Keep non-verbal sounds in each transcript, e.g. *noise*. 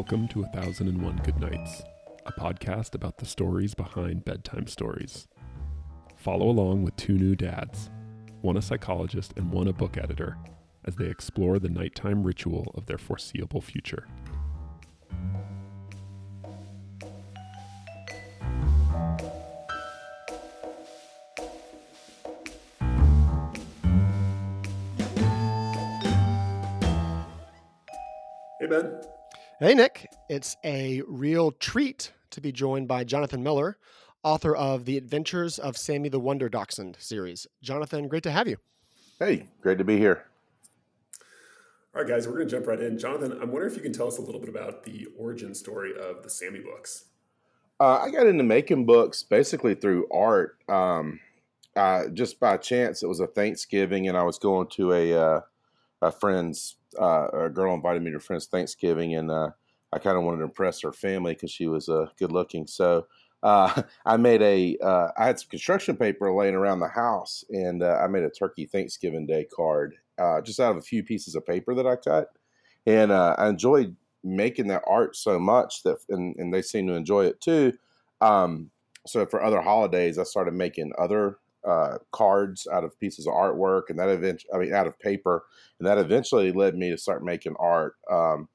Welcome to A Thousand and One Good Nights, a podcast about the stories behind bedtime stories. Follow along with two new dads, one a psychologist and one a book editor, as they explore the nighttime ritual of their foreseeable future. Hey, Ben. Hey, Nick. It's a real treat to be joined by Jonathan Miller, author of The Adventures of Sammy the Wonder Dachshund series. Jonathan, great to have you. Hey, great to be here. All right, guys, we're going to jump right in. Jonathan, I'm wondering if you can tell us a little bit about the origin story of the Sammy books. Uh, I got into making books basically through art. Um, uh, just by chance, it was a Thanksgiving, and I was going to a uh, a friend's. Uh, a girl invited me to a friend's Thanksgiving, and uh, I kind of wanted to impress her family because she was uh, good looking. So *laughs* uh, I made a. Uh, I had some construction paper laying around the house, and uh, I made a turkey Thanksgiving Day card uh, just out of a few pieces of paper that I cut, and uh, I enjoyed making that art so much that, and, and they seem to enjoy it too. Um, so for other holidays, I started making other uh, cards out of pieces of artwork, and that eventually, I mean, out of paper, and that eventually led me to start making art. Um,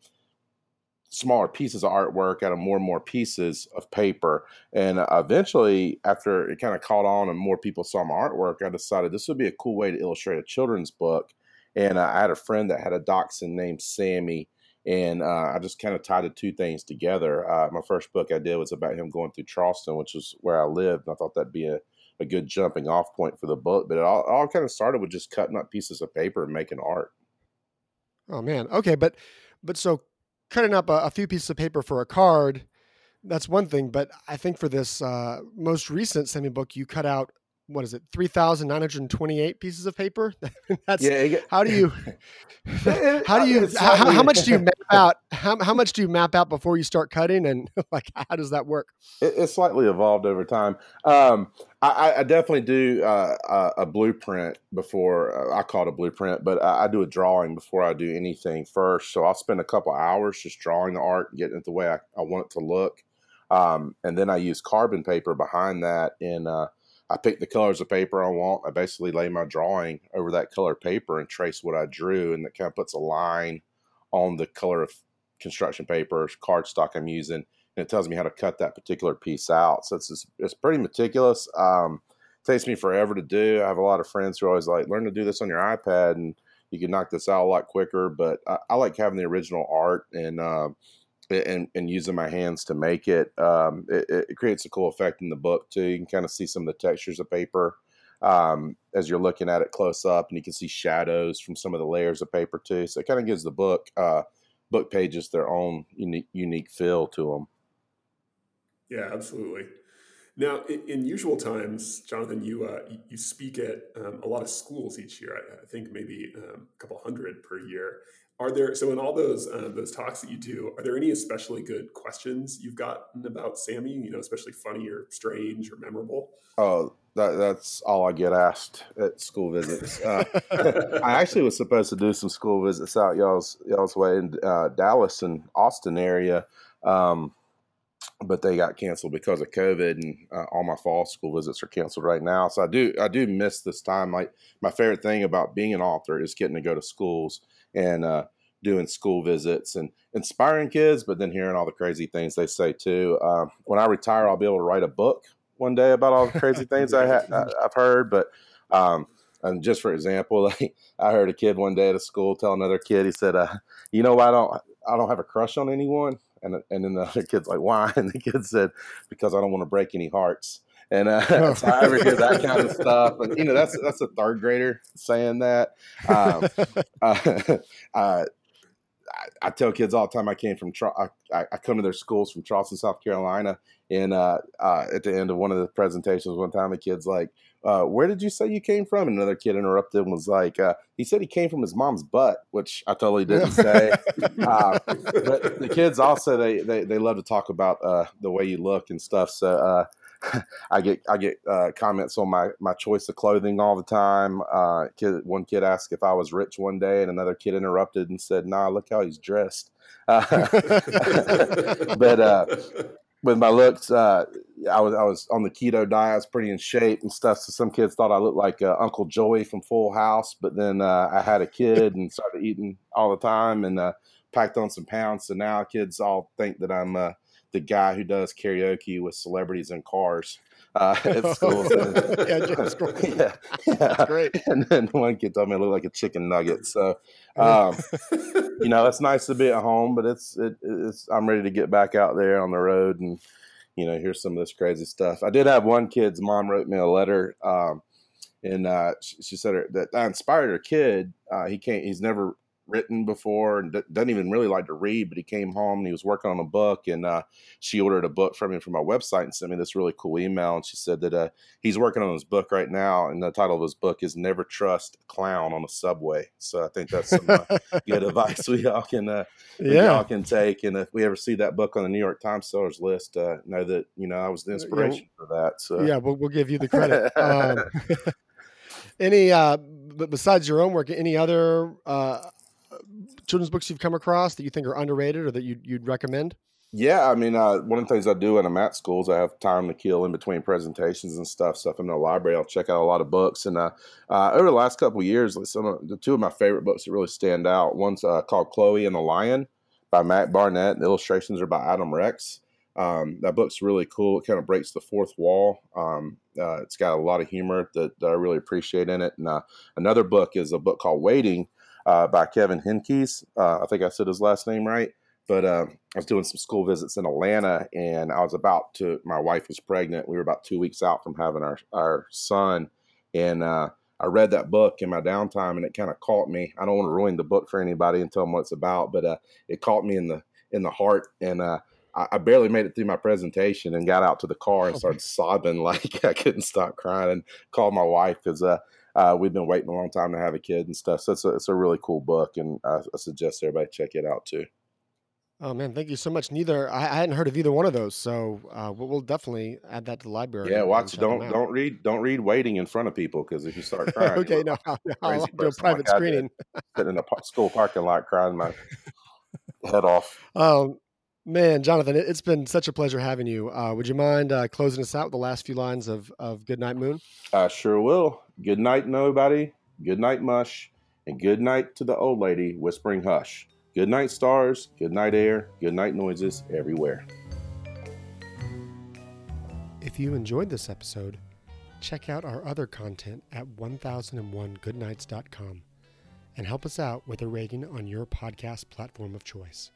smaller pieces of artwork out of more and more pieces of paper. And uh, eventually, after it kind of caught on and more people saw my artwork, I decided this would be a cool way to illustrate a children's book. And uh, I had a friend that had a dachshund named Sammy. And uh, I just kind of tied the two things together. Uh, my first book I did was about him going through Charleston, which is where I lived. And I thought that'd be a, a good jumping off point for the book. But it all, all kind of started with just cutting up pieces of paper and making art. Oh man, okay, but but so cutting up a, a, few pieces of paper for a card, that's one thing. But I think for this uh, most recent Sammy book, you cut out what is it, three thousand nine hundred twenty-eight pieces of paper? *laughs* that's yeah. Get, how do you? *laughs* how do you? How, how, much do you map out? How, how much do you map out before you start cutting? And *laughs* like, how does that work? It, it's slightly evolved over time. Um, I, I, definitely do uh, a, a, blueprint before uh, I call it a blueprint, but I, I, do a drawing before I do anything first. So I'll spend a couple hours just drawing the art, getting it the way I, I want it to look, um, and then I use carbon paper behind that. And uh, I pick the colors of paper I want. I basically lay my drawing over that color paper and trace what I drew, and that kind of puts a line on the color of construction paper, cardstock I'm using and it tells me how to cut that particular piece out. So it's just, it's pretty meticulous. Um, takes me forever to do. I have a lot of friends who are always like, learn to do this on your iPad and you can knock this out a lot quicker. But I, I like having the original art and, uh, and, and using my hands to make it. Um, it. it. creates a cool effect in the book too. You can kind of see some of the textures of paper um, as you're looking at it close up, and you can see shadows from some of the layers of paper too. So it kind of gives the book uh, book pages their own unique unique feel to them. Yeah, absolutely. Now, in, in usual times, Jonathan, you uh, you speak at um, a lot of schools each year. I, I think maybe um, a couple hundred per year. Are there so in all those uh, those talks that you do? Are there any especially good questions you've gotten about Sammy? You know, especially funny or strange or memorable? Oh, that, that's all I get asked at school visits. Uh, I actually was supposed to do some school visits out y'all's y'all's way in uh, Dallas and Austin area. Um, but they got canceled because of COVID, and uh, all my fall school visits are canceled right now. So I do I do miss this time. Like my favorite thing about being an author is getting to go to schools and uh, doing school visits and inspiring kids, but then hearing all the crazy things they say too. Uh, when I retire, I'll be able to write a book one day about all the crazy *laughs* things I ha- I've heard. But um, and just for example, *laughs* like, I heard a kid one day at a school tell another kid, he said, uh, "You know, I don't I don't have a crush on anyone." And, and then the other kid's like, why? *laughs* And the kid said, because I don't want to break any hearts. And uh, so I ever hear that kind of stuff, and you know that's that's a third grader saying that. Um, *laughs* uh, *laughs* uh, I, I, tell kids all the time. I came from I, I come to their schools from Charleston, South Carolina, and uh, uh, at the end of one of the presentations, one time, a kid's like, uh, where did you say you came from? And another kid interrupted and was like, uh, he said he came from his mom's butt, which I totally didn't *laughs* say. uh, but the kids also, they, they, they love to talk about uh, the way you look and stuff. So uh, *laughs* I get I get uh, comments on my my choice of clothing all the time. Uh, kid, one kid asked if I was rich one day, and another kid interrupted and said, "Nah, look how he's dressed." Uh, *laughs* *laughs* but uh, with my looks, uh, I was I was on the keto diet. I was pretty in shape and stuff. So some kids thought I looked like uh, Uncle Joey from Full House. But then uh, I had a kid and started eating all the time and uh, packed on some pounds. So now kids all think that I'm uh, the guy who does karaoke with celebrities and cars. Uh, *laughs* at school. *laughs* yeah, yeah, *laughs* yeah. That's great. And then one kid told me I look like a chicken nugget. So, um, you know, it's nice to be at home, but it's it, it's I'm ready to get back out there on the road and you know hear some of this crazy stuff. I did have one kid's mom wrote me a letter, um, and uh, she, she said her, that I inspired her kid. Uh, he can't. He's never written before and d- doesn't even really like to read but he came home and he was working on a book and uh, she ordered a book from him from my website and sent me this really cool email and she said that uh, he's working on his book right now and the title of his book is never trust a clown on a subway so i think that's some uh, good *laughs* advice we all can uh, we yeah. all can take and if we ever see that book on the new york times sellers list uh, know that you know i was the inspiration for that so Yeah, we'll, we'll give you the credit. Um, *laughs* any, uh, besides your own work, any other uh, children's books you've come across that you think are underrated or that you'd, you'd recommend? Yeah, I mean, uh, one of the things I do when I'm at schools, I have time to kill in between presentations and stuff. So if I'm in the library, I'll check out a lot of books. And uh, uh, over the last couple of years, some of the two of my favorite books that really stand out. One's uh, called Chloe and the Lion by Mac Barnett. and The illustrations are by Adam Rex. Um, that book's really cool. It kind of breaks the fourth wall. Um, uh, it's got a lot of humor that, that I really appreciate in it. And uh, another book is a book called Waiting uh, by Kevin Henkes. Uh, I think I said his last name right. But uh, I was doing some school visits in Atlanta, and I was about to. My wife was pregnant. We were about two weeks out from having our our son, and uh, I read that book in my downtime, and it kind of caught me. I don't want to ruin the book for anybody and tell them what it's about, but uh, it caught me in the in the heart, and uh, I, I barely made it through my presentation and got out to the car and started sobbing *laughs* like I couldn't stop crying, and called my wife because. Uh, we've been waiting a long time to have a kid and stuff. So it's a, it's a really cool book, and I, I suggest everybody check it out too. Oh man, thank you so much. Neither I, I hadn't heard of either one of those, so uh, we'll, we'll definitely add that to the library. Yeah, watch. and check 'em Don't don't read don't read waiting in front of people because if you start *laughs* crying, okay, no, *laughs* like I'll, do a private like did. screening. sitting in a school parking lot crying my *laughs* head off. Um, man, Jonathan, it, it's been such a pleasure having you. Uh, would you mind uh, closing us out with the last few lines of of Good Night Moon? I sure will. Good night, nobody. Good night, mush. And good night to the old lady whispering hush. Good night, stars. Good night, air. Good night, noises everywhere. If you enjoyed this episode, check out our other content at 1001goodnights.com and help us out with a rating on your podcast platform of choice.